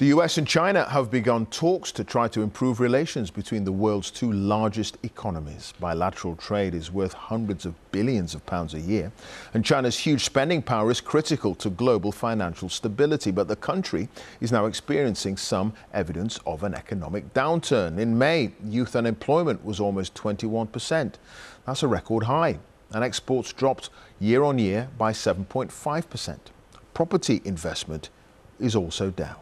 The US and China have begun talks to try to improve relations between the world's two largest economies. Bilateral trade is worth hundreds of billions of pounds a year, and China's huge spending power is critical to global financial stability. But the country is now experiencing some evidence of an economic downturn. In May, youth unemployment was almost 21%. That's a record high, and exports dropped year on year by 7.5%. Property investment is also down.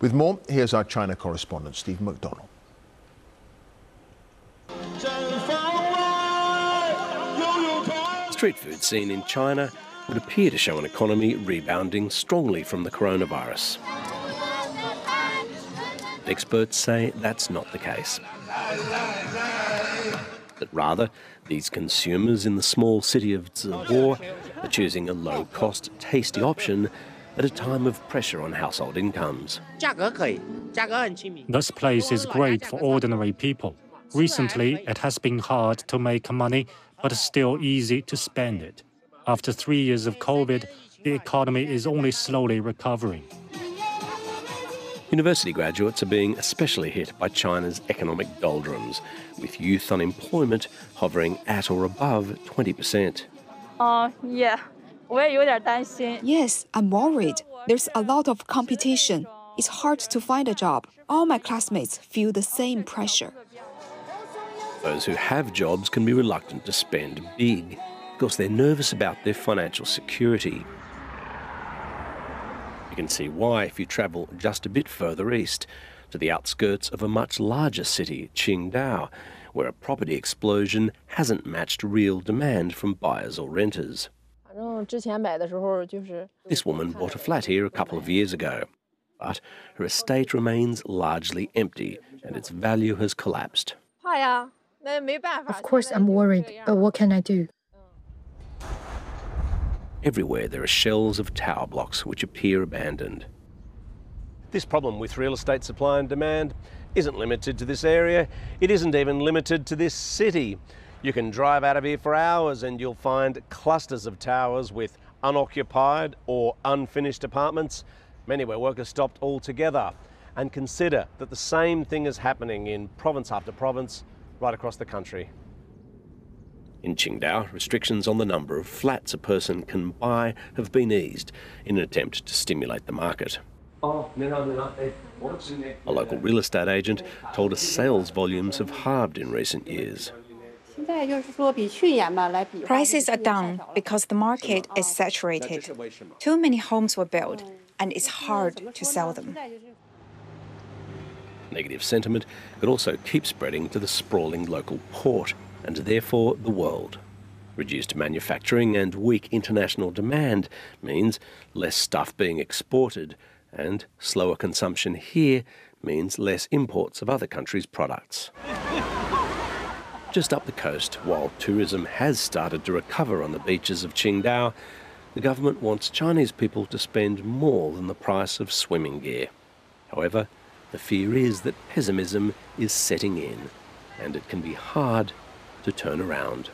With more, here's our China correspondent, Steve McDonell. Street food scene in China would appear to show an economy rebounding strongly from the coronavirus. Experts say that's not the case. That rather, these consumers in the small city of Zibo are choosing a low cost, tasty option at a time of pressure on household incomes. This place is great for ordinary people. Recently, it has been hard to make money, but still easy to spend it. After three years of COVID, the economy is only slowly recovering. University graduates are being especially hit by China's economic doldrums, with youth unemployment hovering at or above 20%. Uh, yeah. Yes, I'm worried. There's a lot of competition. It's hard to find a job. All my classmates feel the same pressure. Those who have jobs can be reluctant to spend big because they're nervous about their financial security. You can see why if you travel just a bit further east to the outskirts of a much larger city, Qingdao, where a property explosion hasn't matched real demand from buyers or renters. This woman bought a flat here a couple of years ago, but her estate remains largely empty and its value has collapsed. Of course, I'm worried, but what can I do? Mm. Everywhere there are shells of tower blocks which appear abandoned. This problem with real estate supply and demand isn't limited to this area, it isn't even limited to this city. You can drive out of here for hours and you'll find clusters of towers with unoccupied or unfinished apartments, many where workers stopped altogether. And consider that the same thing is happening in province after province right across the country. In Qingdao, restrictions on the number of flats a person can buy have been eased in an attempt to stimulate the market. A local real estate agent told us sales volumes have halved in recent years. Prices are down because the market is saturated. Too many homes were built, and it's hard to sell them. Negative sentiment could also keep spreading to the sprawling local port and therefore the world. Reduced manufacturing and weak international demand means less stuff being exported, and slower consumption here means less imports of other countries' products. Just up the coast, while tourism has started to recover on the beaches of Qingdao, the government wants Chinese people to spend more than the price of swimming gear. However, the fear is that pessimism is setting in, and it can be hard to turn around.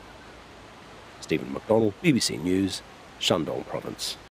Stephen McDonell, BBC News, Shandong Province.